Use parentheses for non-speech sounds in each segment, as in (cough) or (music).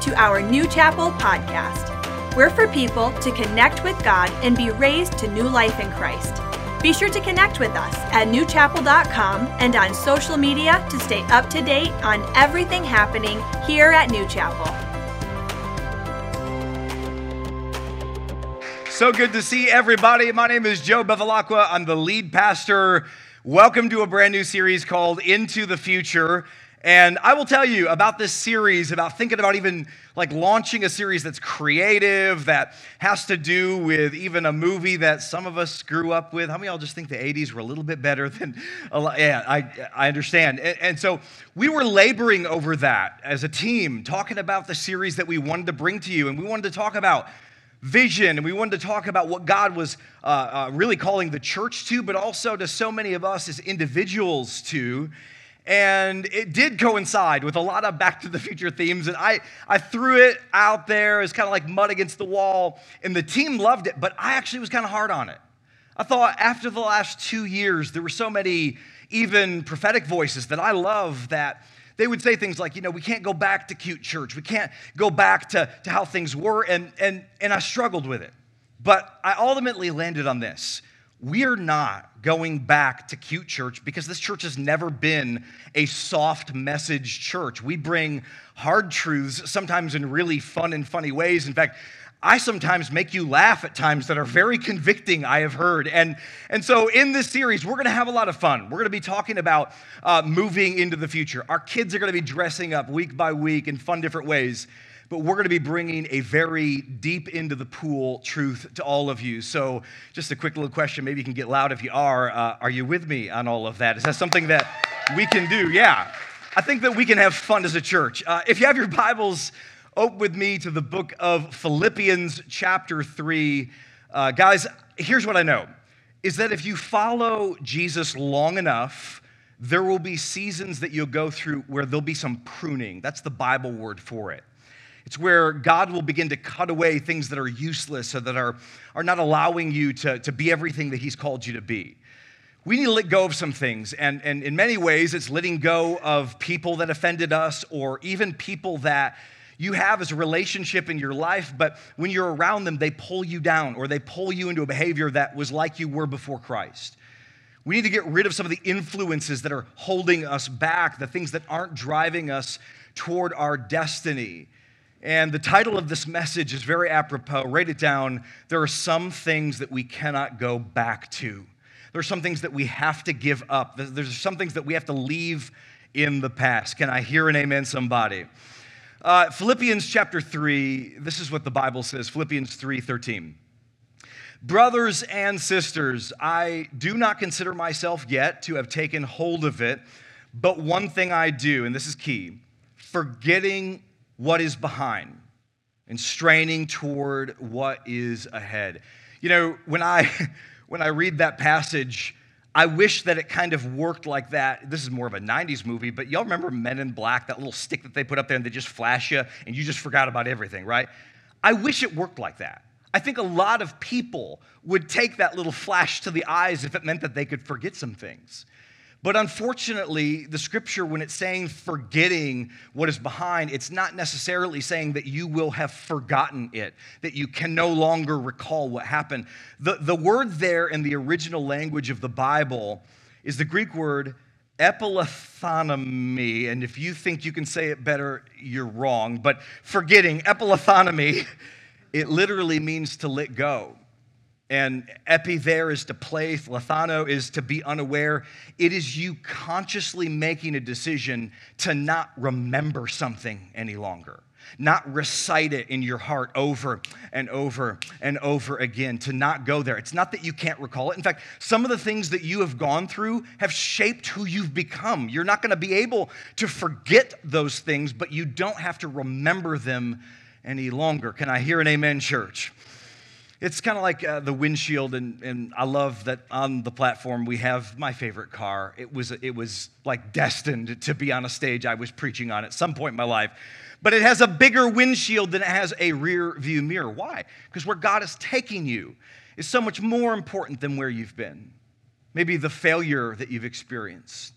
to our New Chapel podcast. We're for people to connect with God and be raised to new life in Christ. Be sure to connect with us at newchapel.com and on social media to stay up to date on everything happening here at New Chapel. So good to see everybody. My name is Joe Bevilacqua. I'm the lead pastor. Welcome to a brand new series called Into the Future. And I will tell you about this series, about thinking about even like launching a series that's creative, that has to do with even a movie that some of us grew up with. How many y'all just think the 80s were a little bit better (laughs) than a lot? Yeah, I, I understand. And, and so we were laboring over that as a team, talking about the series that we wanted to bring to you. And we wanted to talk about vision, and we wanted to talk about what God was uh, uh, really calling the church to, but also to so many of us as individuals to. And it did coincide with a lot of Back to the Future themes. And I, I threw it out there as kind of like mud against the wall. And the team loved it, but I actually was kind of hard on it. I thought after the last two years, there were so many even prophetic voices that I love that they would say things like, you know, we can't go back to cute church. We can't go back to, to how things were. And, and, and I struggled with it. But I ultimately landed on this we're not going back to cute church because this church has never been a soft message church. We bring hard truths, sometimes in really fun and funny ways. In fact, I sometimes make you laugh at times that are very convicting, I have heard. And, and so, in this series, we're gonna have a lot of fun. We're gonna be talking about uh, moving into the future. Our kids are gonna be dressing up week by week in fun, different ways but we're going to be bringing a very deep into the pool truth to all of you. So, just a quick little question. Maybe you can get loud if you are. Uh, are you with me on all of that? Is that something that we can do? Yeah. I think that we can have fun as a church. Uh, if you have your Bibles, open with me to the book of Philippians, chapter 3. Uh, guys, here's what I know is that if you follow Jesus long enough, there will be seasons that you'll go through where there'll be some pruning. That's the Bible word for it. It's where God will begin to cut away things that are useless or that are, are not allowing you to, to be everything that He's called you to be. We need to let go of some things. And, and in many ways, it's letting go of people that offended us or even people that you have as a relationship in your life, but when you're around them, they pull you down or they pull you into a behavior that was like you were before Christ. We need to get rid of some of the influences that are holding us back, the things that aren't driving us toward our destiny. And the title of this message is very apropos. Write it down. There are some things that we cannot go back to. There are some things that we have to give up. There's some things that we have to leave in the past. Can I hear an amen, somebody? Uh, Philippians chapter 3, this is what the Bible says Philippians 3 13. Brothers and sisters, I do not consider myself yet to have taken hold of it, but one thing I do, and this is key forgetting what is behind and straining toward what is ahead. You know, when I (laughs) when I read that passage, I wish that it kind of worked like that. This is more of a 90s movie, but y'all remember Men in Black, that little stick that they put up there and they just flash you and you just forgot about everything, right? I wish it worked like that. I think a lot of people would take that little flash to the eyes if it meant that they could forget some things. But unfortunately, the scripture, when it's saying forgetting what is behind, it's not necessarily saying that you will have forgotten it, that you can no longer recall what happened. The, the word there in the original language of the Bible is the Greek word epilethanomy. And if you think you can say it better, you're wrong. But forgetting, epilethanomy, (laughs) it literally means to let go. And epi there is to place, lethano is to be unaware. It is you consciously making a decision to not remember something any longer, not recite it in your heart over and over and over again, to not go there. It's not that you can't recall it. In fact, some of the things that you have gone through have shaped who you've become. You're not going to be able to forget those things, but you don't have to remember them any longer. Can I hear an amen, church? It's kind of like uh, the windshield, and, and I love that on the platform we have my favorite car. It was, it was like destined to be on a stage I was preaching on at some point in my life. But it has a bigger windshield than it has a rear view mirror. Why? Because where God is taking you is so much more important than where you've been. Maybe the failure that you've experienced,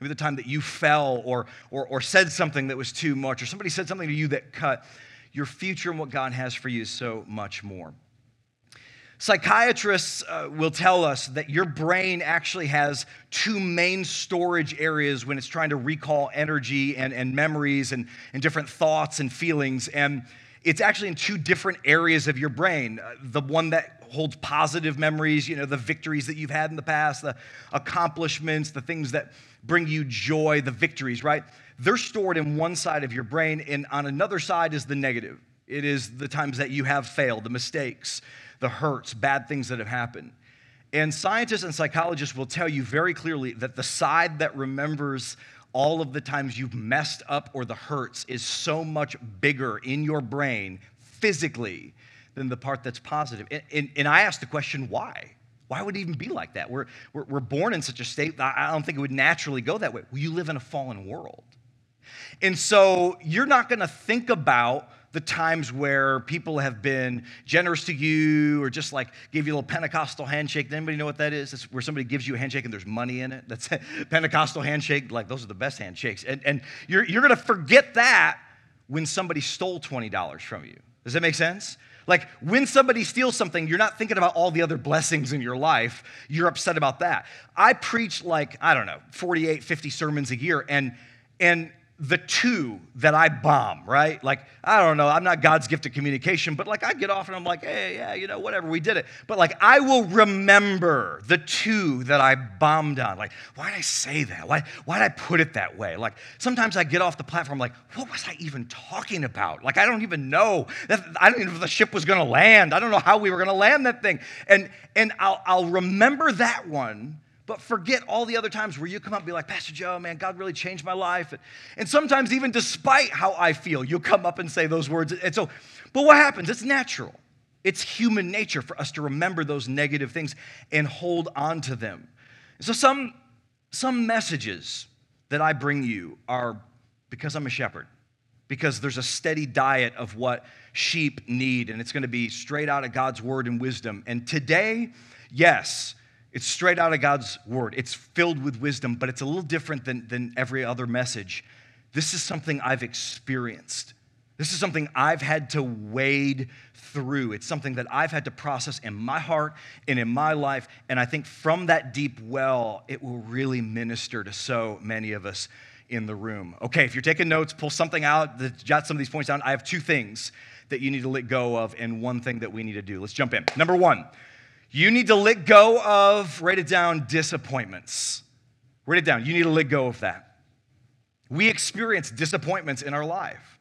Maybe the time that you fell or, or, or said something that was too much, or somebody said something to you that cut. Your future and what God has for you is so much more. Psychiatrists uh, will tell us that your brain actually has two main storage areas when it's trying to recall energy and, and memories and, and different thoughts and feelings. And it's actually in two different areas of your brain. Uh, the one that holds positive memories, you know, the victories that you've had in the past, the accomplishments, the things that bring you joy, the victories, right? They're stored in one side of your brain, and on another side is the negative. It is the times that you have failed, the mistakes, the hurts, bad things that have happened. And scientists and psychologists will tell you very clearly that the side that remembers all of the times you've messed up or the hurts is so much bigger in your brain physically than the part that's positive. And, and, and I ask the question, why? Why would it even be like that? We're, we're, we're born in such a state, I don't think it would naturally go that way. Well, you live in a fallen world. And so you're not to think about the times where people have been generous to you or just like give you a little Pentecostal handshake. Does anybody know what that is? It's where somebody gives you a handshake and there's money in it. That's a (laughs) Pentecostal handshake. Like those are the best handshakes. And, and you're, you're going to forget that when somebody stole $20 from you. Does that make sense? Like when somebody steals something, you're not thinking about all the other blessings in your life. You're upset about that. I preach like, I don't know, 48, 50 sermons a year. And, and the two that I bomb, right? Like, I don't know, I'm not God's gift of communication, but like I get off and I'm like, hey, yeah, you know, whatever, we did it. But like, I will remember the two that I bombed on. Like, why did I say that? Why, why did I put it that way? Like, sometimes I get off the platform, like, what was I even talking about? Like, I don't even know. That, I don't even know if the ship was gonna land. I don't know how we were gonna land that thing. And, and I'll, I'll remember that one but forget all the other times where you come up and be like, Pastor Joe, man, God really changed my life. And sometimes, even despite how I feel, you'll come up and say those words. And so, but what happens? It's natural. It's human nature for us to remember those negative things and hold on to them. So, some, some messages that I bring you are because I'm a shepherd, because there's a steady diet of what sheep need, and it's going to be straight out of God's word and wisdom. And today, yes, it's straight out of God's word. It's filled with wisdom, but it's a little different than, than every other message. This is something I've experienced. This is something I've had to wade through. It's something that I've had to process in my heart and in my life. And I think from that deep well, it will really minister to so many of us in the room. Okay, if you're taking notes, pull something out, jot some of these points down. I have two things that you need to let go of and one thing that we need to do. Let's jump in. Number one, you need to let go of, write it down, disappointments. Write it down. You need to let go of that. We experience disappointments in our life.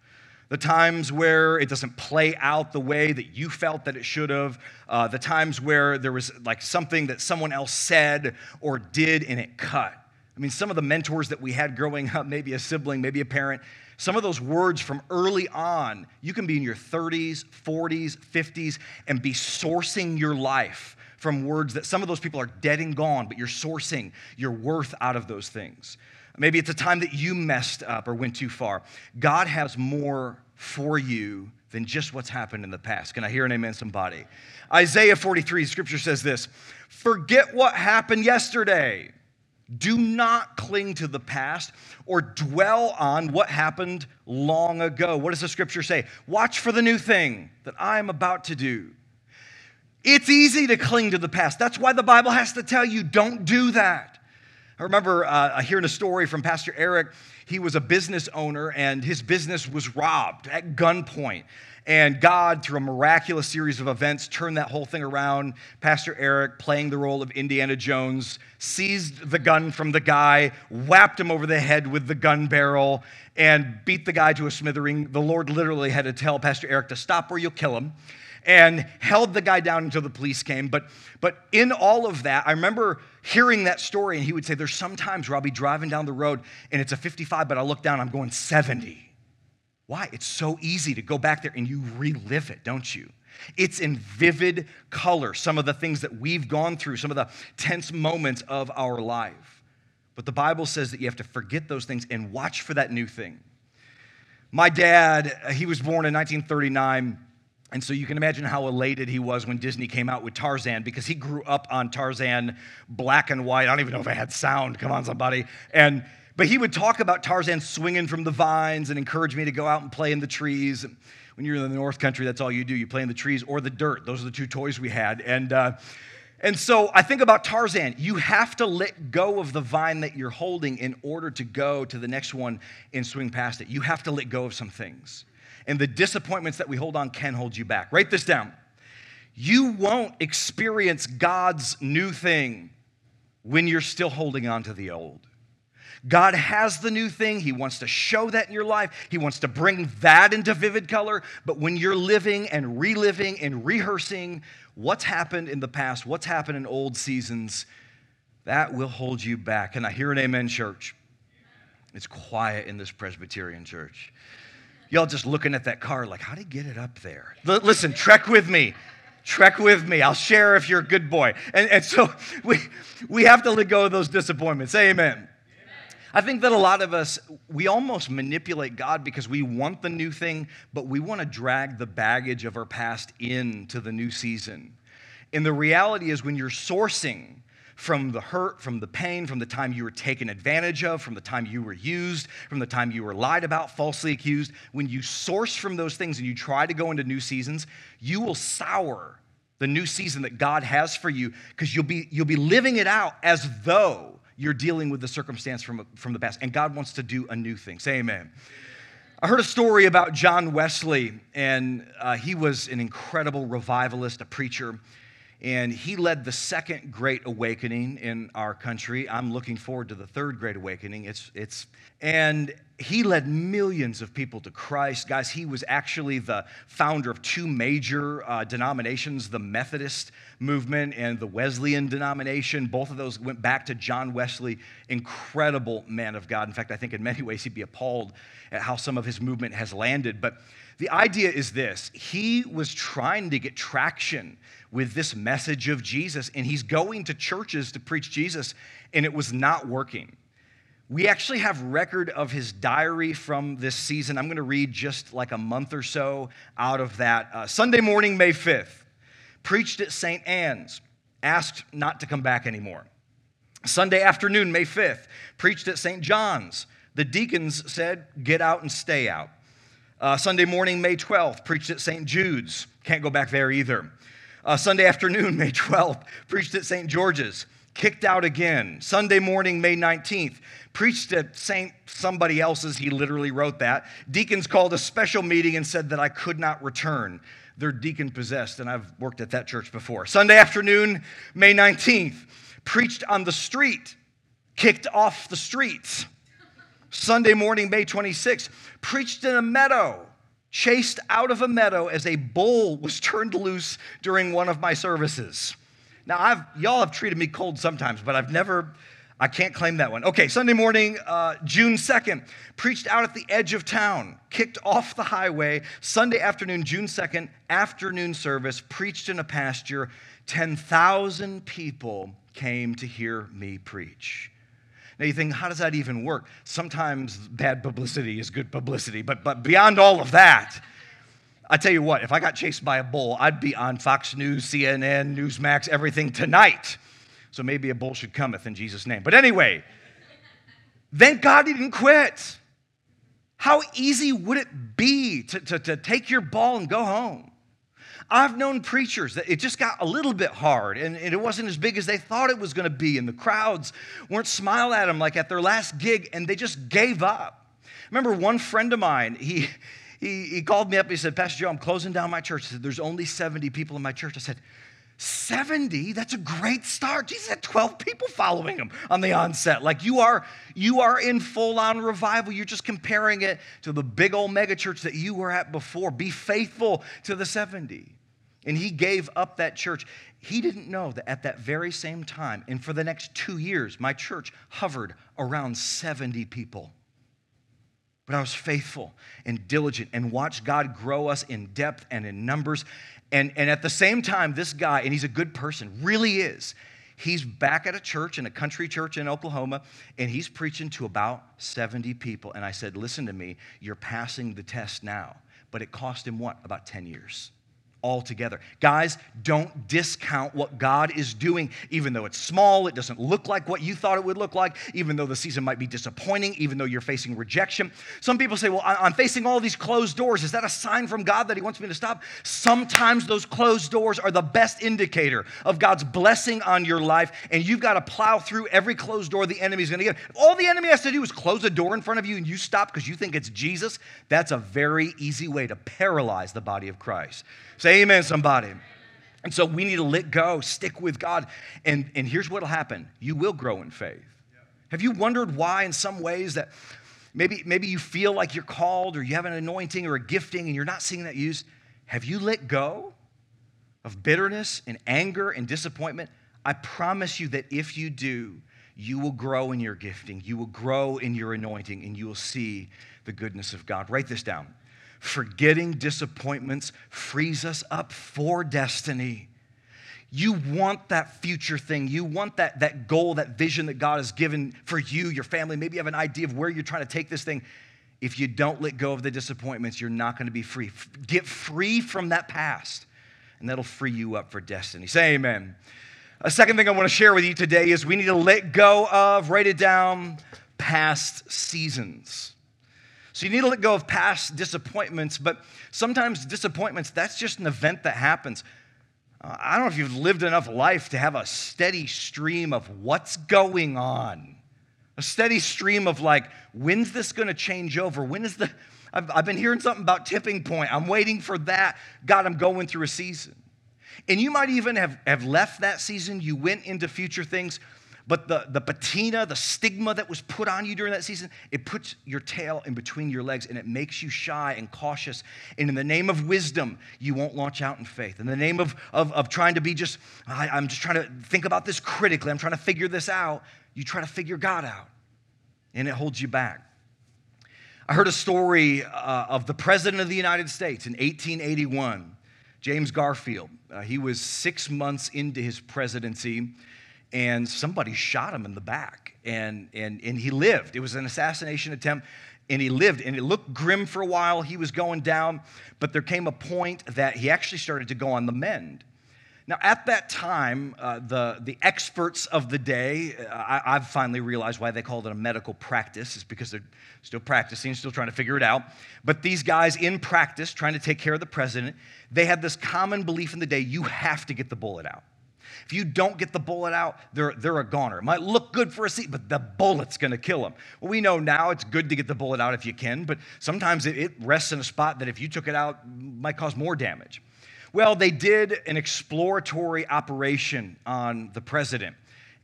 The times where it doesn't play out the way that you felt that it should have. Uh, the times where there was like something that someone else said or did and it cut. I mean, some of the mentors that we had growing up, maybe a sibling, maybe a parent, some of those words from early on, you can be in your 30s, 40s, 50s, and be sourcing your life from words that some of those people are dead and gone, but you're sourcing your worth out of those things. Maybe it's a time that you messed up or went too far. God has more for you than just what's happened in the past. Can I hear an amen, somebody? Isaiah 43, scripture says this Forget what happened yesterday. Do not cling to the past or dwell on what happened long ago. What does the scripture say? Watch for the new thing that I am about to do. It's easy to cling to the past. That's why the Bible has to tell you don't do that. I remember uh, hearing a story from Pastor Eric. He was a business owner and his business was robbed at gunpoint. And God, through a miraculous series of events, turned that whole thing around. Pastor Eric, playing the role of Indiana Jones, seized the gun from the guy, whapped him over the head with the gun barrel, and beat the guy to a smithering. The Lord literally had to tell Pastor Eric to stop or you'll kill him and held the guy down until the police came. But, but in all of that, I remember hearing that story, and he would say, There's sometimes where I'll be driving down the road and it's a 55, but I look down, I'm going 70. Why? It's so easy to go back there and you relive it, don't you? It's in vivid color, some of the things that we've gone through, some of the tense moments of our life. But the Bible says that you have to forget those things and watch for that new thing. My dad, he was born in 1939. And so you can imagine how elated he was when Disney came out with Tarzan because he grew up on Tarzan black and white. I don't even know if I had sound. Come on, somebody. And But he would talk about Tarzan swinging from the vines and encourage me to go out and play in the trees. When you're in the North Country, that's all you do. You play in the trees or the dirt. Those are the two toys we had. And, uh, and so I think about Tarzan. You have to let go of the vine that you're holding in order to go to the next one and swing past it. You have to let go of some things. And the disappointments that we hold on can hold you back. Write this down. You won't experience God's new thing when you're still holding on to the old. God has the new thing. He wants to show that in your life. He wants to bring that into vivid color. But when you're living and reliving and rehearsing what's happened in the past, what's happened in old seasons, that will hold you back. Can I hear an amen, church? It's quiet in this Presbyterian church. Y'all just looking at that car like, how did he get it up there? L- listen, trek with me. Trek with me. I'll share if you're a good boy. And, and so (laughs) we, we have to let go of those disappointments. Amen. I think that a lot of us, we almost manipulate God because we want the new thing, but we want to drag the baggage of our past into the new season. And the reality is, when you're sourcing from the hurt, from the pain, from the time you were taken advantage of, from the time you were used, from the time you were lied about, falsely accused, when you source from those things and you try to go into new seasons, you will sour the new season that God has for you because you'll be, you'll be living it out as though you're dealing with the circumstance from, from the past. And God wants to do a new thing. Say amen. I heard a story about John Wesley, and uh, he was an incredible revivalist, a preacher and he led the second great awakening in our country. I'm looking forward to the third great awakening. It's, it's, and he led millions of people to Christ. Guys, he was actually the founder of two major uh, denominations the Methodist movement and the Wesleyan denomination. Both of those went back to John Wesley, incredible man of God. In fact, I think in many ways he'd be appalled at how some of his movement has landed. But the idea is this he was trying to get traction with this message of Jesus, and he's going to churches to preach Jesus, and it was not working. We actually have record of his diary from this season. I'm going to read just like a month or so out of that. Uh, Sunday morning, May 5th, preached at St. Anne's, asked not to come back anymore. Sunday afternoon, May 5th, preached at St. John's. The deacons said, get out and stay out. Uh, Sunday morning, May 12th, preached at St. Jude's. Can't go back there either. Uh, Sunday afternoon, (laughs) May 12th, preached at St. George's. Kicked out again. Sunday morning, May 19th, preached at St. somebody else's. He literally wrote that. Deacons called a special meeting and said that I could not return. They're deacon possessed, and I've worked at that church before. Sunday afternoon, May 19th, preached on the street, kicked off the streets. Sunday morning, May 26th, preached in a meadow, chased out of a meadow as a bull was turned loose during one of my services. Now, I've, y'all have treated me cold sometimes, but I've never, I can't claim that one. Okay, Sunday morning, uh, June 2nd, preached out at the edge of town, kicked off the highway. Sunday afternoon, June 2nd, afternoon service, preached in a pasture. 10,000 people came to hear me preach. Now you think, how does that even work? Sometimes bad publicity is good publicity, but, but beyond all of that, I tell you what, if I got chased by a bull, I'd be on Fox News, CNN, Newsmax, everything tonight. So maybe a bull should cometh in Jesus' name. But anyway, thank God he didn't quit. How easy would it be to, to, to take your ball and go home? I've known preachers that it just got a little bit hard and, and it wasn't as big as they thought it was going to be, and the crowds weren't smiling at them like at their last gig, and they just gave up. I remember one friend of mine, he, he, he called me up, and he said, Pastor Joe, I'm closing down my church. He said, There's only 70 people in my church. I said, 70 that's a great start jesus had 12 people following him on the onset like you are you are in full-on revival you're just comparing it to the big old mega church that you were at before be faithful to the 70 and he gave up that church. He didn't know that at that very same time, and for the next two years, my church hovered around 70 people. But I was faithful and diligent and watched God grow us in depth and in numbers. And, and at the same time, this guy, and he's a good person, really is. He's back at a church, in a country church in Oklahoma, and he's preaching to about 70 people. And I said, Listen to me, you're passing the test now. But it cost him what? About 10 years altogether. Guys, don't discount what God is doing, even though it's small, it doesn't look like what you thought it would look like, even though the season might be disappointing, even though you're facing rejection. Some people say, Well, I'm facing all these closed doors. Is that a sign from God that He wants me to stop? Sometimes those closed doors are the best indicator of God's blessing on your life, and you've got to plow through every closed door the enemy's going to get. All the enemy has to do is close a door in front of you and you stop because you think it's Jesus. That's a very easy way to paralyze the body of Christ. Say amen, somebody. And so we need to let go, stick with God. And, and here's what'll happen you will grow in faith. Have you wondered why, in some ways, that maybe, maybe you feel like you're called or you have an anointing or a gifting and you're not seeing that used? Have you let go of bitterness and anger and disappointment? I promise you that if you do, you will grow in your gifting, you will grow in your anointing, and you will see the goodness of God. Write this down. Forgetting disappointments frees us up for destiny. You want that future thing. You want that, that goal, that vision that God has given for you, your family. Maybe you have an idea of where you're trying to take this thing. If you don't let go of the disappointments, you're not going to be free. Get free from that past, and that'll free you up for destiny. Say amen. A second thing I want to share with you today is we need to let go of, write it down, past seasons. So you need to let go of past disappointments, but sometimes disappointments, that's just an event that happens. Uh, I don't know if you've lived enough life to have a steady stream of what's going on. A steady stream of like, when's this going to change over? When is the, I've, I've been hearing something about tipping point. I'm waiting for that. God, I'm going through a season. And you might even have, have left that season. You went into future things but the, the patina, the stigma that was put on you during that season, it puts your tail in between your legs and it makes you shy and cautious. And in the name of wisdom, you won't launch out in faith. In the name of, of, of trying to be just, I, I'm just trying to think about this critically, I'm trying to figure this out, you try to figure God out. And it holds you back. I heard a story uh, of the President of the United States in 1881, James Garfield. Uh, he was six months into his presidency and somebody shot him in the back. And, and, and he lived. It was an assassination attempt and he lived and it looked grim for a while. He was going down but there came a point that he actually started to go on the mend. Now at that time uh, the, the experts of the day uh, I, i've finally realized why they called it a medical practice is because they're still practicing still trying to figure it out. But these guys in practice trying to take care of the president they had this common belief in the day you have to get the bullet out if you don't get the bullet out, they're, they're a goner. It might look good for a seat, but the bullet's going to kill them. Well, we know now it's good to get the bullet out if you can, but sometimes it, it rests in a spot that if you took it out, might cause more damage. Well, they did an exploratory operation on the president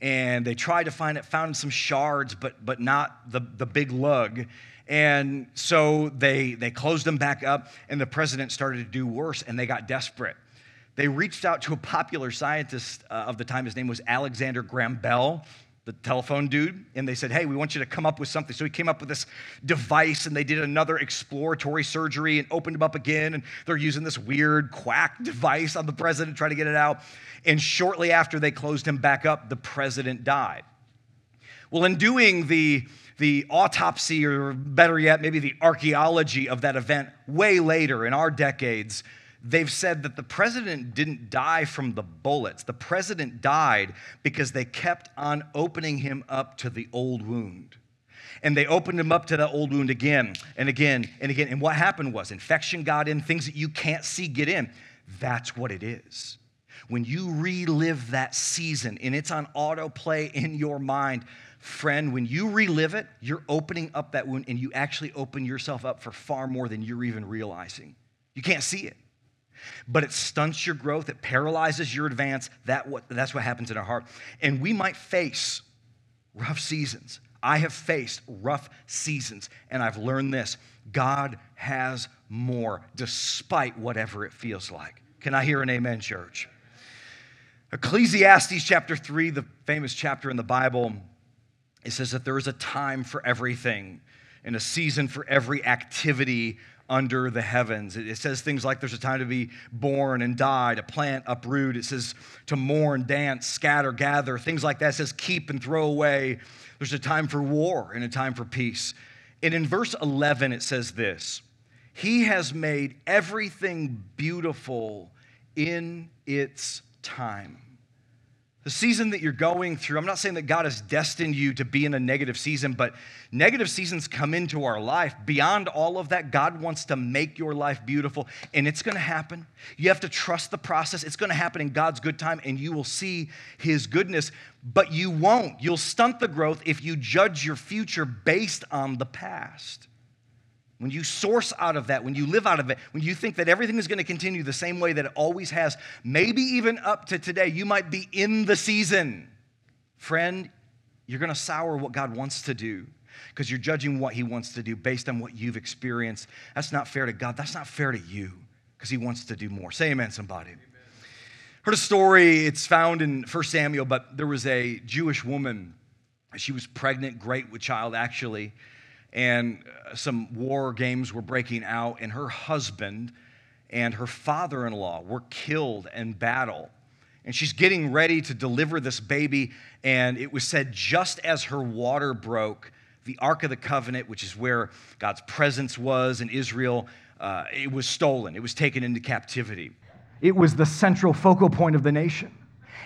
and they tried to find it, found some shards, but, but not the, the big lug. And so they, they closed them back up, and the president started to do worse, and they got desperate they reached out to a popular scientist uh, of the time. His name was Alexander Graham Bell, the telephone dude, and they said, Hey, we want you to come up with something. So he came up with this device, and they did another exploratory surgery and opened him up again. And they're using this weird quack (laughs) device on the president, trying to get it out. And shortly after they closed him back up, the president died. Well, in doing the the autopsy, or better yet, maybe the archaeology of that event way later in our decades, they've said that the president didn't die from the bullets. The president died because they kept on opening him up to the old wound. And they opened him up to the old wound again and again and again. And what happened was infection got in, things that you can't see get in. That's what it is. When you relive that season and it's on autoplay in your mind, friend, when you relive it, you're opening up that wound and you actually open yourself up for far more than you're even realizing. You can't see it but it stunts your growth, it paralyzes your advance. That what, that's what happens in our heart. And we might face rough seasons. I have faced rough seasons, and I've learned this God has more, despite whatever it feels like. Can I hear an amen, church? Ecclesiastes chapter 3, the famous chapter in the Bible, it says that there is a time for everything and a season for every activity under the heavens. It, says things like there's a time to be born and die, to plant, uproot. It says to mourn, dance, scatter, gather, things like that. It says keep and throw away. There's a time for war and a time for peace. And in verse 11, it says this He has made everything beautiful in its time. The season that you're going through, I'm not saying that God has destined you to be in a negative season, but negative seasons come into our life. Beyond all of that, God wants to make your life beautiful, and it's to happen. You have to trust the process. It's to happen in God's good time, and you will see His goodness, but you won't. You'll stunt the growth if you judge your future based on the past. When you source out of that, when you live out of it, when you think that everything is going to continue the same way that it always has, maybe even up to today, you might be in the season. Friend, you're going to sour what God wants to do because you're judging what He wants to do based on what you've experienced. That's not fair to God. That's not fair to you because He wants to do more. Say amen, somebody. Amen. Heard a story, it's found in 1 Samuel, but there was a Jewish woman. She was pregnant, great with child, actually and uh, some war games were breaking out, and her husband and her father in law were killed in battle. And she's getting ready to deliver this baby, and it was said just as her water broke, the Ark of the Covenant, which is where God's presence was in Israel, uh, it was stolen. It was taken into captivity. It was the central focal point of the nation,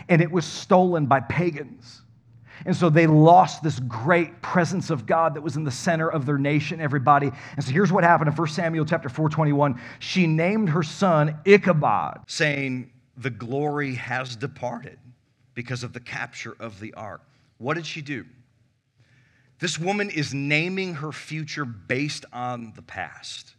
and it was stolen by pagans. And so they lost this great presence of God that was in the center of their nation, everybody. And so here's what happened in 1 Samuel chapter 421. She named her son Ichabod, saying, The glory has departed because of the capture of the ark. What did she do? This woman is naming her future based on the past.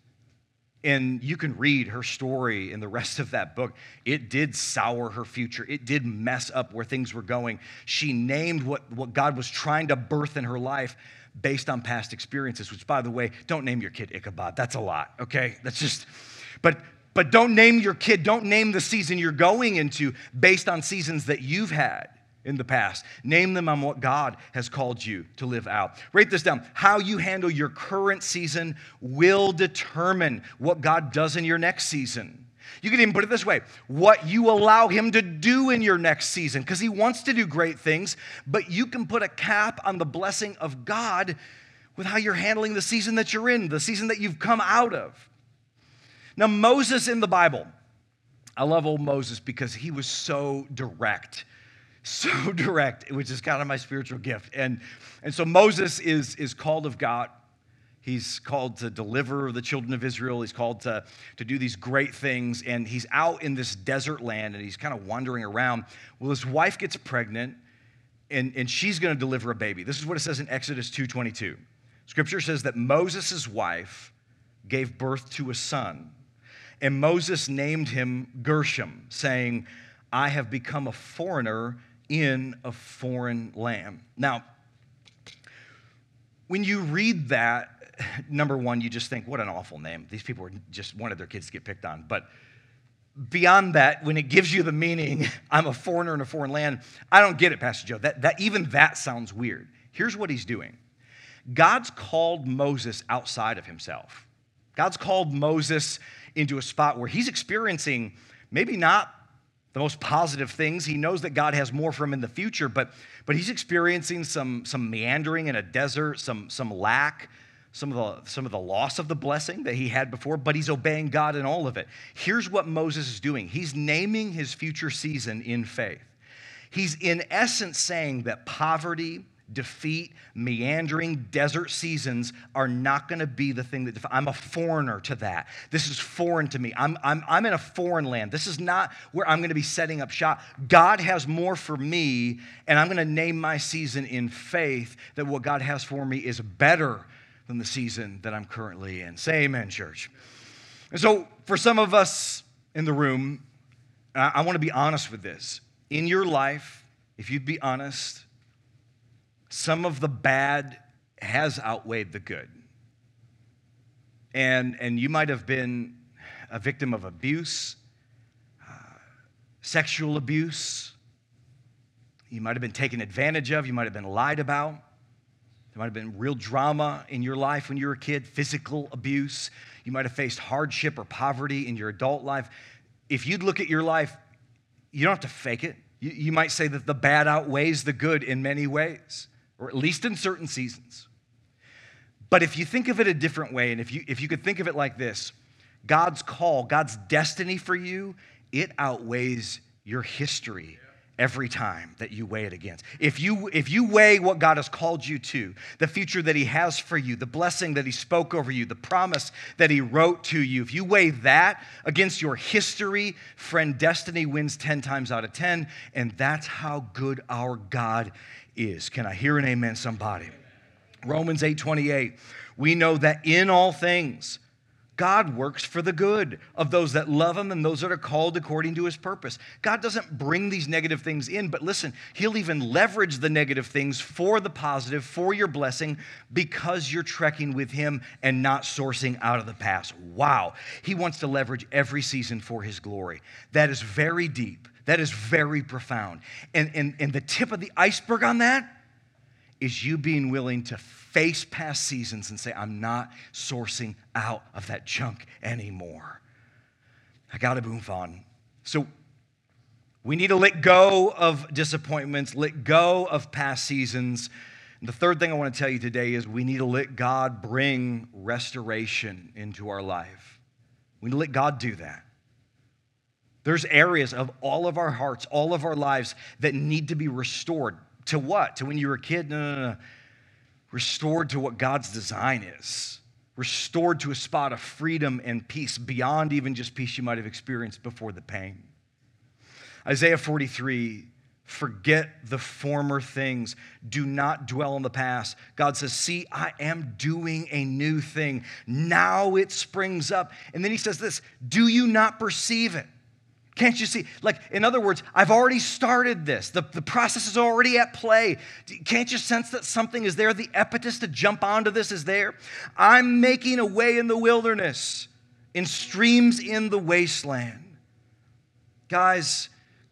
And you can read her story in the rest of that book. It did sour her future. It did mess up where things were going. She named what, what God was trying to birth in her life based on past experiences, which, by the way, don't name your kid Ichabod. That's a lot, okay? That's just, but but don't name your kid, don't name the season you're going into based on seasons that you've had in the past. Name them on what God has called you to live out. Write this down. How you handle your current season will determine what God does in your next season. You can even put it this way what you allow Him to do in your next season, because He wants to do great things, but you can put a cap on the blessing of God with how you're handling the season that you're in, the season that you've come out of. Now, Moses in the Bible, I love old Moses because he was so direct so (laughs) direct, which is kind of my spiritual gift. And, and so Moses is, is called of God. He's called to deliver the children of Israel. He's called to, to do these great things. And he's out in this desert land and he's kind of wandering around. Well, his wife gets pregnant and, and she's going to deliver a baby. This is what it says in Exodus 2.22. Scripture says that Moses' wife gave birth to a son. And Moses named him Gershom, saying, I have become a foreigner in a foreign land. Now, when you read that, number one, you just think, what an awful name. These people just wanted their kids to get picked on. But beyond that, when it gives you the meaning, (laughs) I'm a foreigner in a foreign land, I don't get it, Pastor Joe. That, that, even that sounds weird. Here's what he's doing God's called Moses outside of himself. God's called Moses into a spot where he's experiencing maybe not the most positive things. He knows that God has more for him in the future, but, but he's experiencing some, some meandering in a desert, some, some lack, some of, the, some of the loss of the blessing that he had before, but he's obeying God in all of it. Here's what Moses is doing he's naming his future season in faith. He's in essence saying that poverty, defeat, meandering desert seasons are not going to be the thing that I'm a foreigner to that. This is foreign to me. I'm, I'm, I'm in a foreign land. This is not where I'm going to be setting up shop. God has more for me, and I'm going to name my season in faith that what God has for me is better than the season that I'm currently in. Say amen, church. And so, for some of us in the room, I, I want to be honest with this. In your life, if you'd be honest, some of the bad has outweighed the good. And, and you might have been a victim of abuse, uh, sexual abuse. You might have been taken advantage of. You might have been lied about. There might have been real drama in your life when you were a kid, physical abuse. You might have faced hardship or poverty in your adult life. If you'd look at your life, you don't have to fake it. You, you might say that the bad outweighs the good in many ways or at least in certain seasons. But if you think of it a different way, and if you, if you could think of it like this God's call, God's destiny for you it outweighs your history every time that you weigh it against. If you if you weigh what God has called you to, the future that he has for you, the blessing that he spoke over you, the promise that he wrote to you, if you weigh that against your history, friend, destiny wins 10 times out of 10, and that's how good our God is. Can I hear an amen somebody? Romans 8:28. We know that in all things God works for the good of those that love Him and those that are called according to His purpose. God doesn't bring these negative things in, but listen, He'll even leverage the negative things for the positive, for your blessing, because you're trekking with Him and not sourcing out of the past. Wow. He wants to leverage every season for His glory. That is very deep, that is very profound. And, and, and the tip of the iceberg on that is you being willing to face past seasons and say, I'm not sourcing out of that junk anymore. I got to move on. So we need to let go of disappointments, let go of past seasons. And the third thing I want to tell you today is we need to let God bring restoration into our life. We need to let God do that. There's areas of all of our hearts, all of our lives that need to be restored. To what? To when you were a kid? No, no, no restored to what God's design is, restored to a spot of freedom and peace beyond even just peace you might have experienced before the pain. Isaiah 43 Forget the former things. Do not dwell on the past. God says, See, I am doing a new thing. Now it springs up. And then he says this Do you not perceive it? Can't you see? Like, in other words, I've already started this. The, the process is already at play. Can't you sense that something is there? The impetus to jump onto this is there. I'm making a way in the wilderness, in streams in the wasteland. Guys,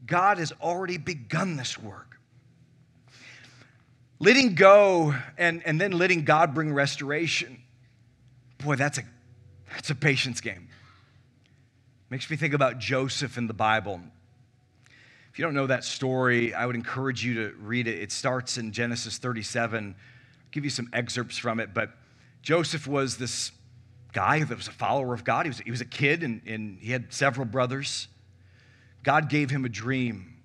God has already begun this work. Letting go and, and then letting God bring restoration. Boy, that's a, that's a patience game. Makes me think about Joseph in the Bible. If you don't know that story, I would encourage you to read it. It starts in Genesis 37. I'll give you some excerpts from it, but Joseph was this guy that was a follower of God. He was, he was a kid and, and he had several brothers. God gave him a dream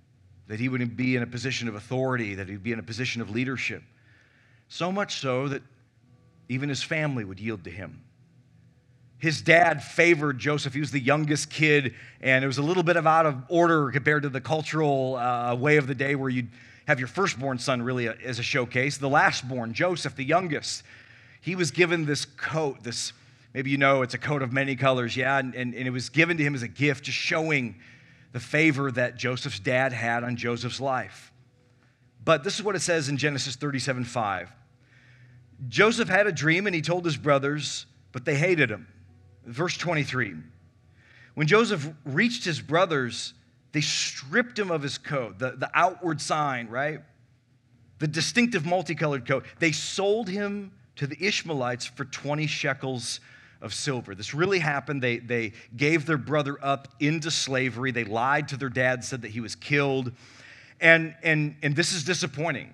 that he would be in a position of authority, that he'd be in a position of leadership. So much so that even his family would yield to him his dad favored Joseph. He was the youngest kid, and it was a little bit of out of order compared to the cultural uh, way of the day where you'd have your firstborn son really as a showcase. The lastborn, Joseph, the youngest, he was given this coat, this, maybe you know it's a coat of many colors, yeah, and, and, and it was given to him as a gift, just showing the favor that Joseph's dad had on Joseph's life. But this is what it says in Genesis 37 5. Joseph had a dream and he told his brothers, but they hated him. Verse 23 When Joseph reached his brothers, they stripped him of his coat, the, the outward sign, right? The distinctive multicolored coat. They sold him to the Ishmaelites for 20 shekels of silver. This really happened. They, they gave their brother up into slavery. They lied to their dad, said that he was killed. And, and, and this is disappointing.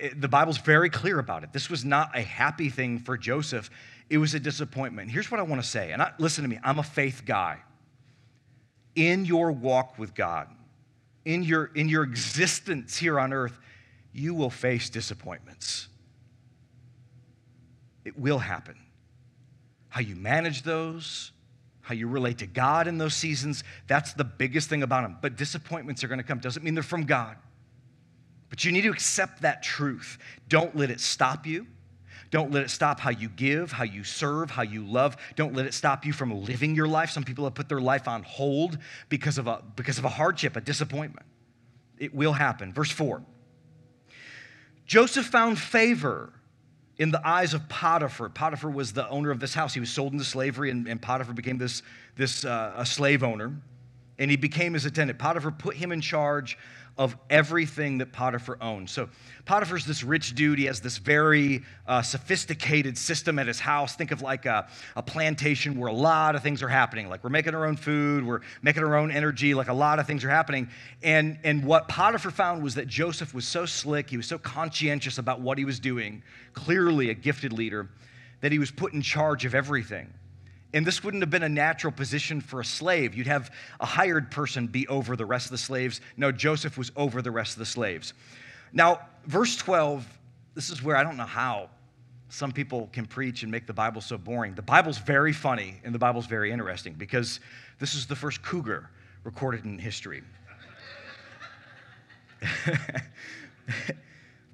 Eh, the Bible's very clear about it. This was not a happy thing for Joseph it was a disappointment. Here's what I want to say, and I, listen to me, I'm a faith guy. In your walk with God, in your, in your existence here on earth, you will face disappointments. It will happen. How you manage those, how you relate to God in those seasons, that's the biggest thing about them. But disappointments are going to come. Doesn't mean they're from God. But you need to accept that truth. Don't let it stop you. Don't let it stop how you give, how you serve, how you love. Don't let it stop you from living your life. Some people have put their life on hold because of a, because of a hardship, a disappointment. It will happen. Verse 4 Joseph found favor in the eyes of Potiphar. Potiphar was the owner of this house. He was sold into slavery, and, and Potiphar became this, this uh, a slave owner, and he became his attendant. Potiphar put him in charge of everything that Potiphar owned. So Potiphar's this rich dude. He has this very uh, sophisticated system at his house. Think of like a, a, plantation where a lot of things are happening. Like we're making our own food, we're making our own energy, like a lot of things are happening. And, and what Potiphar found was that Joseph was so slick, he was so conscientious about what he was doing, clearly a gifted leader, that he was put in charge of everything. And this wouldn't have been a natural position for a slave. You'd have a hired person be over the rest of the slaves. No, Joseph was over the rest of the slaves. Now, verse 12, this is where I don't know how some people can preach and make the Bible so boring. The Bible's very funny and the Bible's very interesting because this is the first cougar recorded in history. (laughs)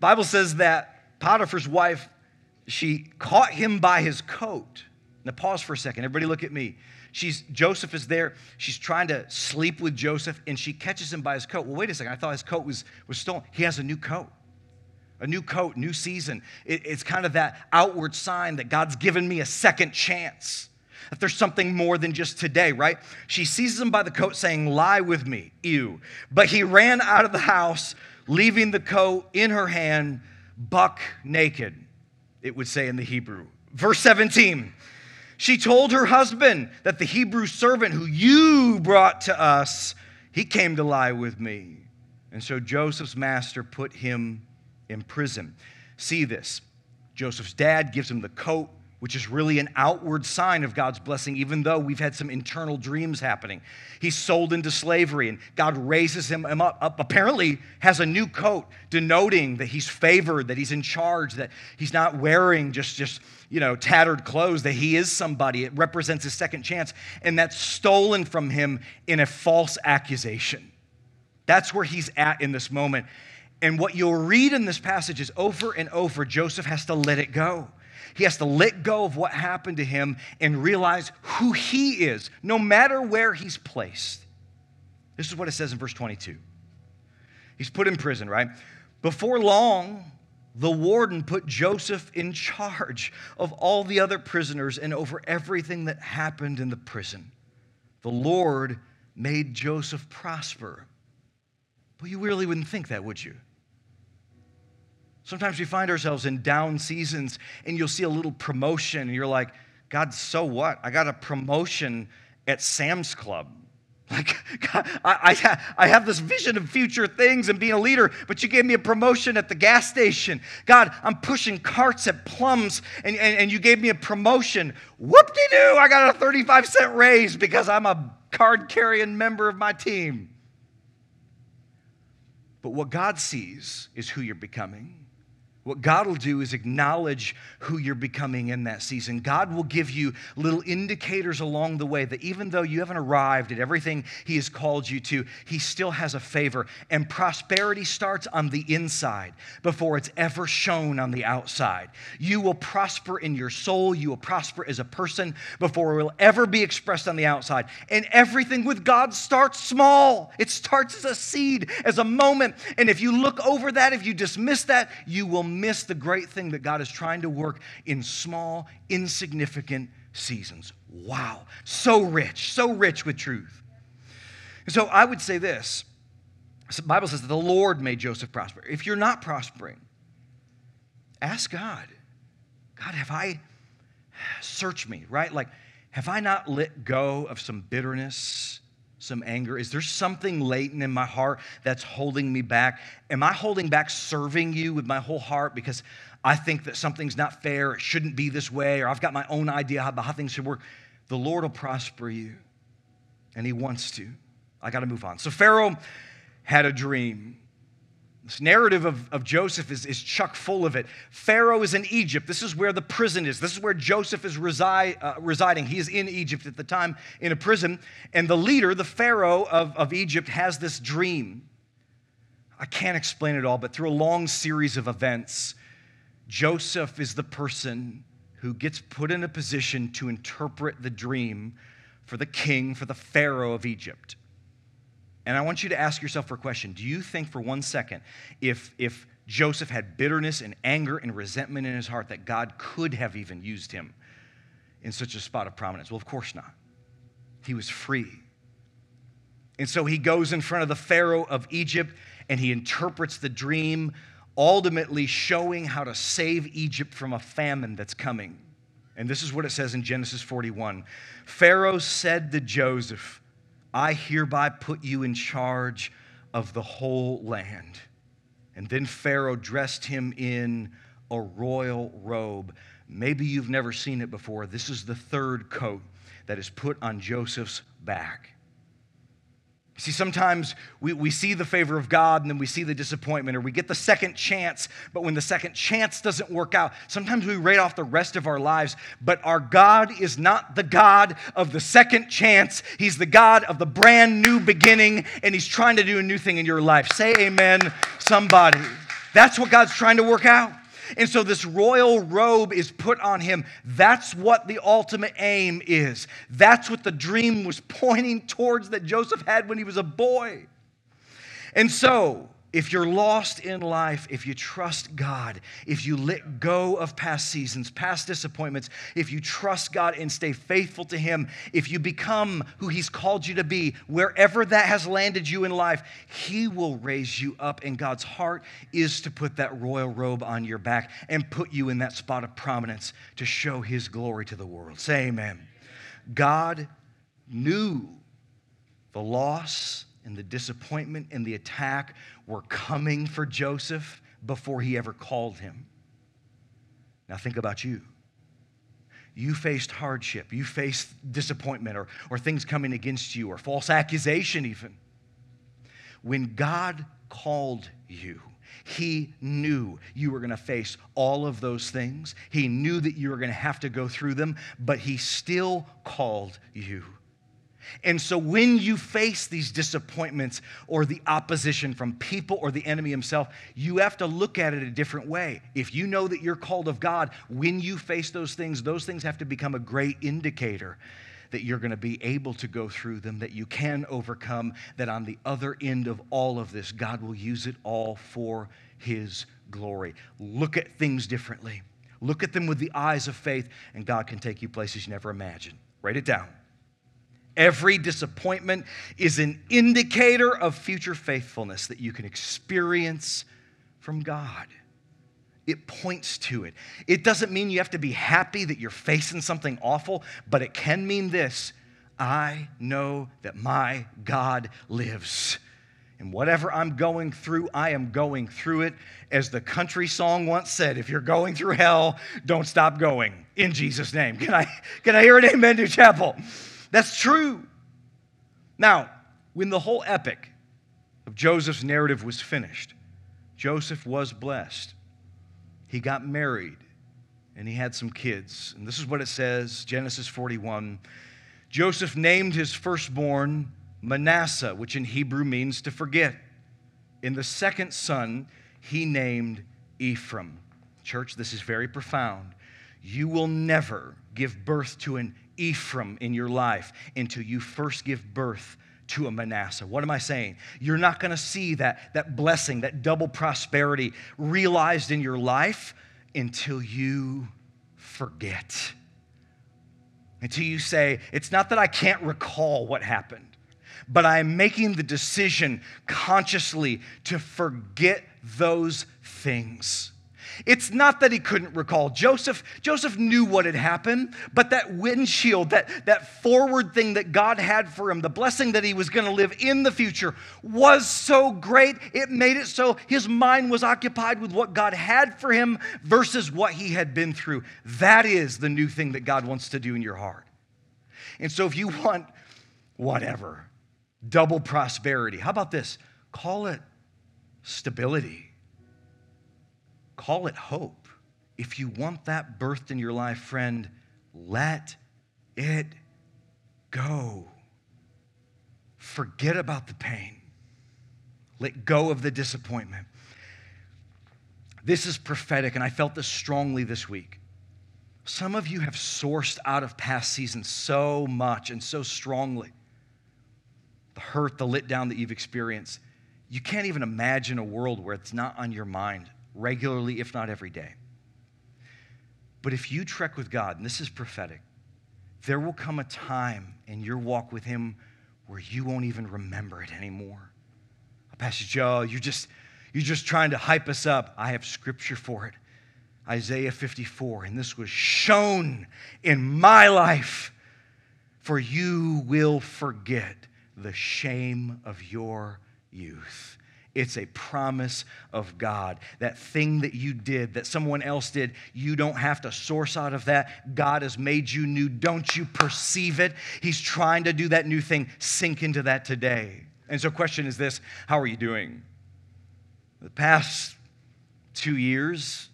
Bible says that Potiphar's wife, she caught him by his coat. Now pause for a second. Everybody look at me. She's Joseph is there. She's trying to sleep with Joseph and she catches him by his coat. Well, wait a second. I thought his coat was, was stolen. He has a new coat. A new coat, new season. It, it's kind of that outward sign that God's given me a second chance that there's something more than just today, right? She seizes him by the coat, saying, Lie with me, ew. But he ran out of the house, leaving the coat in her hand, buck naked, it would say in the Hebrew. Verse 17. She told her husband that the Hebrew servant who you brought to us, he came to lie with me. And so Joseph's master put him in prison. See this. Joseph's dad gives him the coat which is really an outward sign of God's blessing, even though we've had some internal dreams happening. He's sold into slavery, and God raises him up, up, apparently, has a new coat, denoting that he's favored, that he's in charge, that he's not wearing just, just you know, tattered clothes, that he is somebody. It represents his second chance, and that's stolen from him in a false accusation. That's where he's at in this moment. And what you'll read in this passage is over and over, Joseph has to let it go. He has to let go of what happened to him and realize who he is, no matter where he's placed. This is what it says in verse 22. He's put in prison, right? Before long, the warden put Joseph in charge of all the other prisoners and over everything that happened in the prison. The Lord made Joseph prosper. But you really wouldn't think that, would you? Sometimes we find ourselves in down seasons and you'll see a little promotion and you're like, God, so what? I got a promotion at Sam's Club. (laughs) Like, God, I, I, I have this vision of future things and being a leader, but you gave me a promotion at the gas station. God, I'm pushing carts at Plums and, and, and you gave me a promotion. Whoop de doo, I got a 35 cent raise because I'm a card carrying member of my team. But what God sees is who you're becoming. What God will do is acknowledge who you're becoming in that season. God will give you little indicators along the way that even though you haven't arrived at everything He has called you to, He still has a favor. And prosperity starts on the inside before it's ever shown on the outside. You will prosper in your soul, you will prosper as a person before it will ever be expressed on the outside. And everything with God starts small, it starts as a seed, as a moment. And if you look over that, if you dismiss that, you will miss the great thing that God is trying to work in small, insignificant seasons. Wow. So rich, so rich with truth. And so I would say this the Bible says that the Lord made Joseph prosper. If you're not prospering, ask God God, have I, search me, right? Like, have I not let go of some bitterness some anger? Is there something latent in my heart that's holding me back? Am I holding back serving you with my whole heart because I think that something's not fair, it shouldn't be this way, or I've got my own idea about how things should work? The Lord will prosper you, and He wants to. I got to move on. So, Pharaoh had a dream. This narrative of, of Joseph is, is chuck full of it. Pharaoh is in Egypt. This is where the prison is. This is where Joseph is reside, uh, residing. He is in Egypt at the time in a prison. And the leader, the Pharaoh of, of Egypt, has this dream. I can't explain it all, but through a long series of events, Joseph is the person who gets put in a position to interpret the dream for the king, for the Pharaoh of Egypt. And I want you to ask yourself a question. Do you think for one second, if, if Joseph had bitterness and anger and resentment in his heart, that God could have even used him in such a spot of prominence? Well, of course not. He was free. And so he goes in front of the Pharaoh of Egypt and he interprets the dream, ultimately showing how to save Egypt from a famine that's coming. And this is what it says in Genesis 41 Pharaoh said to Joseph, I hereby put you in charge of the whole land. And then Pharaoh dressed him in a royal robe. Maybe you've never seen it before. This is the third coat. that is put on Joseph's back. See, sometimes we, we see the favor of God and then we see the disappointment, or we get the second chance, but when the second chance doesn't work out, sometimes we write off the rest of our lives. But our God is not the God of the second chance, He's the God of the brand new beginning, and He's trying to do a new thing in your life. Say amen, somebody. That's what God's trying to work out. And so this royal robe is put on him. That's what the ultimate aim is. That's what the dream was pointing towards that Joseph had when he was a boy. And so if you're lost in life, if you trust God, if you let go of past seasons, past disappointments, if you trust God and stay faithful to Him, if you become who He's called you to be, wherever that has landed you in life, He will raise you up. And God's heart is to put that royal robe on your back and put you in that spot of prominence to show His glory to the world. Say amen. God knew the loss and the disappointment and the attack were coming for Joseph before he ever called him. Now, think about you. You faced hardship, you faced disappointment, or, or things coming against you, or false accusation, even. When God called you, he knew you were going to face all of those things. He knew that you were going to have to go through them, but He still called you. And so when you face these disappointments or the opposition from people or the enemy himself, you have to look at it a different way. If you know that you're called of God, when you face those things, those things have to become a great indicator that you're going to be able to go through them, that you can overcome, that on the other end of all of this, God will use it all for his glory. Look at things differently. Look at them with the eyes of faith, and God can take you places you never imagined. Write it down. Every disappointment is an indicator of future faithfulness that you can experience from God. It points to it. It doesn't mean you have to be happy that you're facing something awful, but it can mean this I know that my God lives. And whatever I'm going through, I am going through it. As the country song once said, if you're going through hell, don't stop going. In Jesus' name. Can I, can I hear an amen to chapel? That's true. Now, when the whole epic of Joseph's narrative was finished, Joseph was blessed. He got married and he had some kids. And this is what it says Genesis 41. Joseph named his firstborn Manasseh, which in Hebrew means to forget. In the second son, he named Ephraim. Church, this is very profound. You will never give birth to an Ephraim in your life until you first give birth to a Manasseh. What am I saying? You're not going to see that, that blessing, that double prosperity realized in your life until you forget. Until you say, it's not that I can't recall what happened, but I'm making the decision consciously to forget those things. It's not that he couldn't recall. Joseph, Joseph knew what had happened, but that windshield, that, that forward thing that God had for him, the blessing that he was going to live in the future, was so great. It made it so his mind was occupied with what God had for him versus what he had been through. That is the new thing that God wants to do in your heart. And so if you want whatever, double prosperity, how about this? Call it stability Call it hope. If you want that birthed in your life, friend, let it go. Forget about the pain. Let go of the disappointment. This is prophetic, and I felt this strongly this week. Some of you have sourced out of past seasons so much and so strongly. The hurt, the let down that you've experienced. You can't even imagine a world where it's not on your mind regularly, if not every day. But if you trek with God, and this is prophetic, there will come a time in your walk with Him where you won't even remember it anymore. Pastor Joe, you're just, you're just trying to hype us up. I have scripture for it. Isaiah 54, and this was shown in my life. For you will forget the shame of your youth It's a promise of God. That thing that you did, that someone else did, you don't have to source out of that. God has made you new. Don't you perceive it? He's trying to do that new thing. Sink into that today. And so, question is this How are you doing? The past two years,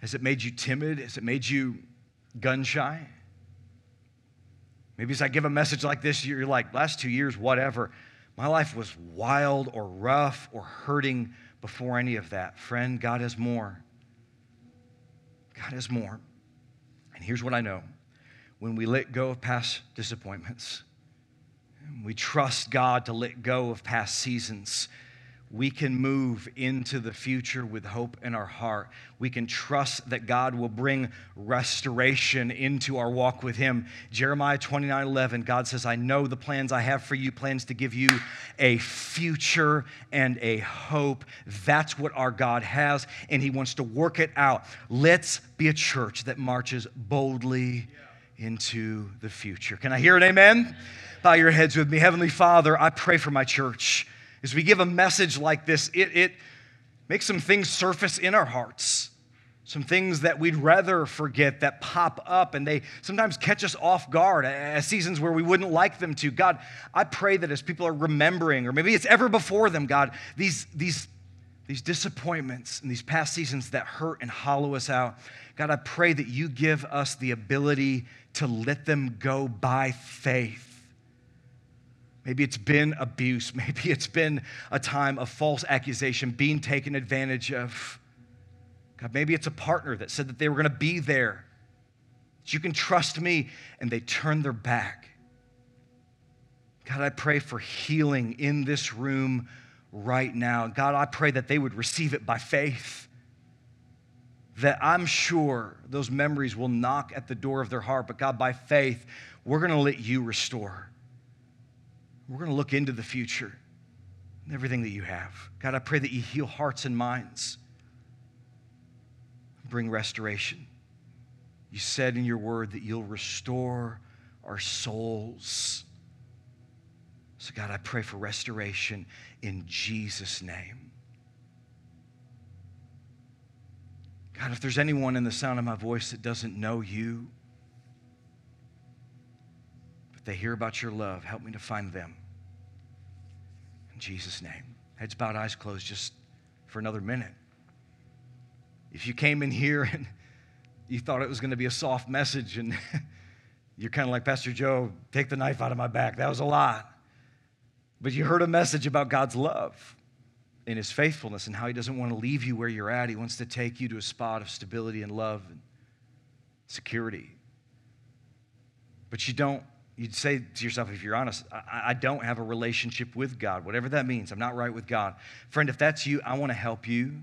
has it made you timid? Has it made you gun shy? Maybe as I give a message like this, you're like, last two years, whatever. My life was wild or rough or hurting before any of that. Friend, God has more. God has more. And here's what I know when we let go of past disappointments, we trust God to let go of past seasons we can move into the future with hope in our heart. We can trust that God will bring restoration into our walk with Him. Jeremiah 29 11, God says, I know the plans I have for you, plans to give you a future and a hope. That's what our God has, and He wants to work it out. Let's be a church that marches boldly into the future. Can I hear an amen? Bow your heads with me. Heavenly Father, I pray for my church. As we give a message like this, it, it makes some things surface in our hearts, some things that we'd rather forget that pop up and they sometimes catch us off guard at seasons where we wouldn't like them to. God, I pray that as people are remembering, or maybe it's ever before them, God, these, these, these disappointments and these past seasons that hurt and hollow us out, God, I pray that you give us the ability to let them go by faith Maybe it's been abuse. (laughs) Maybe it's been a time of false accusation, being taken advantage of. God, maybe it's a partner that said that they were going to be there, that you can trust me, and they turned their back. God, I pray for healing in this room right now. God, I pray that they would receive it by faith. That I'm sure those memories will knock at the door of their heart, but God, by faith, we're going to let you restore. We're going to look into the future and everything that you have. God, I pray that you heal hearts and minds, bring restoration. You said in your word that you'll restore our souls. So, God, I pray for restoration in Jesus' name. God, if there's anyone in the sound of my voice that doesn't know you, but they hear about your love, help me to find them. Jesus' name. Heads bowed, eyes closed, just for another minute. If you came in here (laughs) and you thought it was going to be a soft message and (laughs) you're kind of like, Pastor Joe, take the knife out of my back, that was a lot. But you heard a message about God's love and his faithfulness and how he doesn't want to leave you where you're at. He wants to take you to a spot of stability and love and security. But you don't you'd say to yourself, if you're honest, I, I, don't have a relationship with God, whatever that means. I'm not right with God. Friend, if that's you, I want to help you.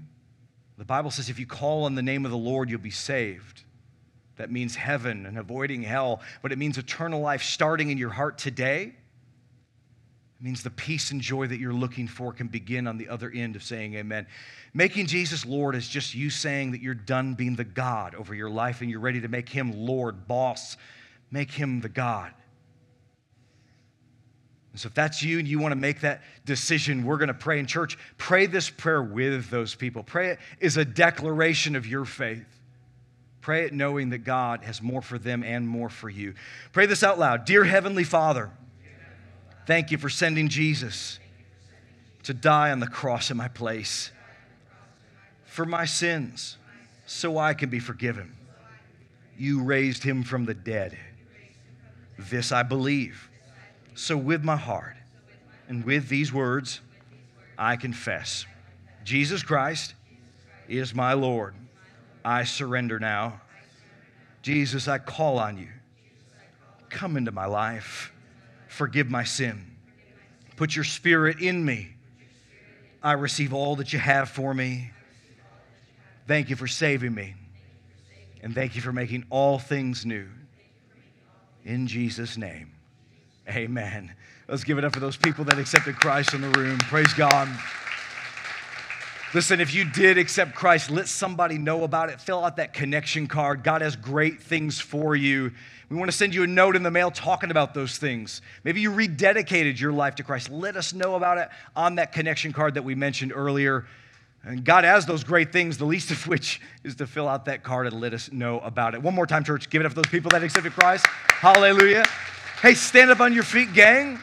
The Bible says if you call on the name of the Lord, you'll be saved. That means heaven and avoiding hell, but it means eternal life starting in your heart today. It means the peace and joy that you're looking for can begin on the other end of saying amen. Making Jesus Lord is just you saying that you're done being the God over your life and you're ready to make him Lord, boss, make him the God. And so if that's you and you want to make that decision, we're going to pray in church. Pray this prayer with those people. Pray it is a declaration of your faith. Pray it knowing that God has more for them and more for you. Pray this out loud. Dear Heavenly Father, thank you for sending Jesus to die on the cross in my place for my sins so I can be forgiven. You raised him from the dead. This I believe so, with my heart and with these words, I confess Jesus Christ is my Lord. I surrender now. Jesus, I call on you. Come into my life. Forgive my sin. Put your spirit in me. I receive all that you have for me. Thank you for saving me. And thank you for making all things new. In Jesus' name. Amen. Let's give it up for those people that accepted Christ in the room. Praise God. Listen, if you did accept Christ, let somebody know about it. Fill out that connection card. God has great things for you. We want to send you a note in the mail talking about those things. Maybe you rededicated your life to Christ. Let us know about it on that connection card that we mentioned earlier. And God has those great things, the least of which is to fill out that card and let us know about it. One more time, church, give it up for those people that accepted Christ. Hallelujah. Hey, stand up on your feet, gang.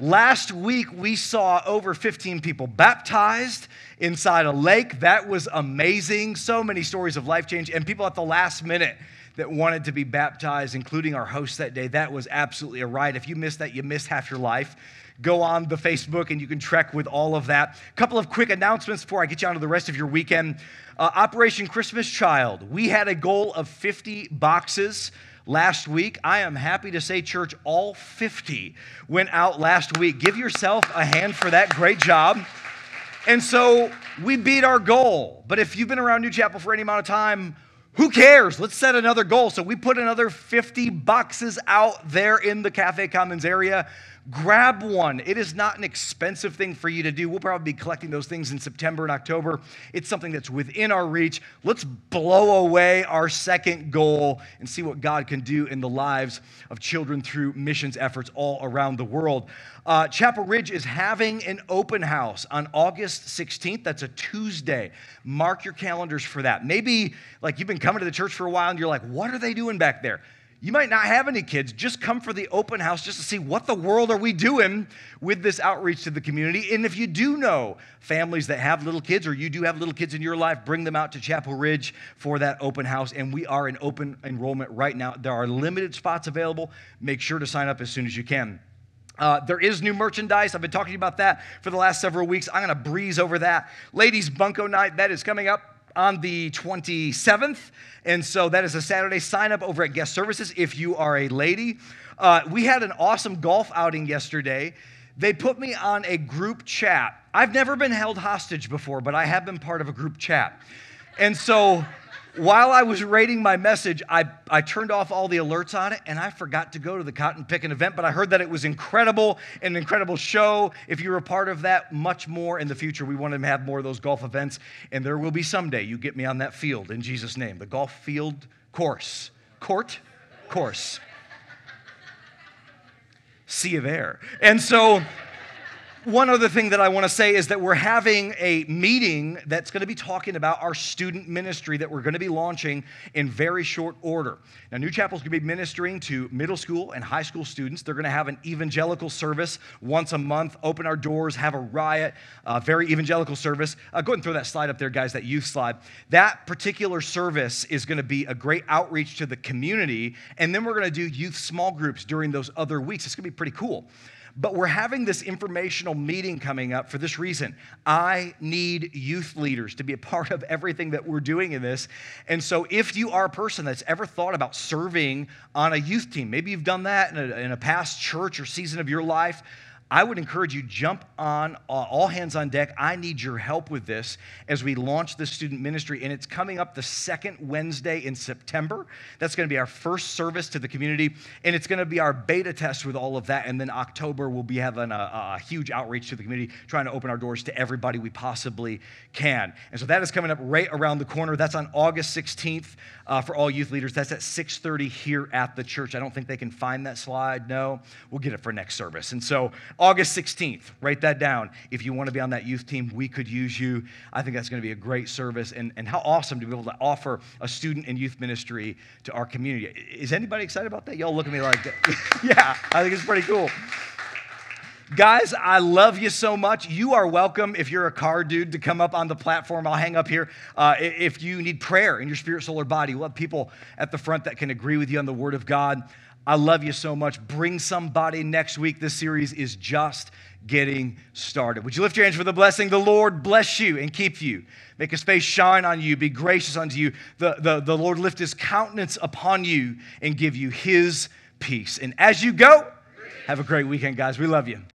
Last week, we saw over 15 people baptized inside a lake. That was amazing. So many stories of life change, and people at the last minute that wanted to be baptized, including our host that day. That was absolutely a ride. If you missed that, you missed half your life. Go on the Facebook and you can trek with all of that. A couple of quick announcements before I get you on to the rest of your weekend. Uh, Operation Christmas Child. We had a goal of 50 boxes last week. I am happy to say, church, all 50 went out last week. Give yourself a hand for that. Great job. And so we beat our goal. But if you've been around New Chapel for any amount of time, who cares? Let's set another goal. So we put another 50 boxes out there in the Cafe Commons area. Grab one. It is not an expensive thing for you to do. We'll probably be collecting those things in September and October. It's something that's within our reach. Let's blow away our second goal and see what God can do in the lives of children through missions efforts all around the world. Uh, Chapel Ridge is having an open house on August 16th. That's a Tuesday. Mark your calendars for that. Maybe like you've been coming to the church for a while and you're like, what are they doing back there? You might not have any kids. Just come for the open house just to see what the world are we doing with this outreach to the community. And if you do know families that have little kids or you do have little kids in your life, bring them out to Chapel Ridge for that open house. And we are in open enrollment right now. There are limited spots available. Make sure to sign up as soon as you can. Uh, there is new merchandise. I've been talking about that for the last several weeks. I'm going to breeze over that. Ladies Bunko Night, that is coming up on the 27th. And so that is a Saturday. Sign up over at Guest Services if you are a lady. Uh, we had an awesome golf outing yesterday. They put me on a group chat. I've never been held hostage before, but I have been part of a group chat. And so while I was rating my message, I, I turned off all the alerts on it and I forgot to go to the cotton picking event, but I heard that it was incredible, an incredible show. If you're a part of that, much more in the future. We want to have more of those golf events, and there will be someday. You get me on that field in Jesus' name. The golf field course. Court? Course. See you there. And so one other thing that I want to say is that we're having a meeting that's going to be talking about our student ministry that we're going to be launching in very short order. Now, New Chapel's going to be ministering to middle school and high school students. They're going to have an evangelical service once a month, open our doors, have a riot, very evangelical service. Uh, go ahead and throw that slide up there, guys, that youth slide. That particular service is going to be a great outreach to the community, and then we're going to do youth small groups during those other weeks. It's going to be pretty cool. But we're having this informational meeting coming up for this reason. I need youth leaders to be a part of everything that we're doing in this. And so, if you are a person that's ever thought about serving on a youth team, maybe you've done that in a, in a past church or season of your life, I would encourage you jump on uh, all hands on deck. I need your help with this as we launch the student ministry and it's coming up the second Wednesday in September. That's going to be our first service to the community and it's going to be our beta test with all of that and then October we'll be having a, a huge outreach to the community trying to open our doors to everybody we possibly can. And so that is coming up right around the corner. That's on August 16th uh, for all youth leaders. That's at 6:30 here at the church. I don't think they can find that slide. No, we'll get it for next service. And so August 16th, write that down. If you want to be on that youth team, we could use you. I think that's going to be a great service. And, and how awesome to be able to offer a student and youth ministry to our community. Is anybody excited about that? Y'all look at me like, (laughs) yeah, I think it's pretty cool. Guys, I love you so much. You are welcome if you're a car dude to come up on the platform. I'll hang up here. Uh, if you need prayer in your spirit, soul, or body, we'll have people at the front that can agree with you on the Word of God. I love you so much. Bring somebody next week. This series is just getting started. Would you lift your hands for the blessing? The Lord bless you and keep you. Make his face shine on you, be gracious unto you. The, the, the Lord lift his countenance upon you and give you his peace. And as you go, have a great weekend, guys. We love you.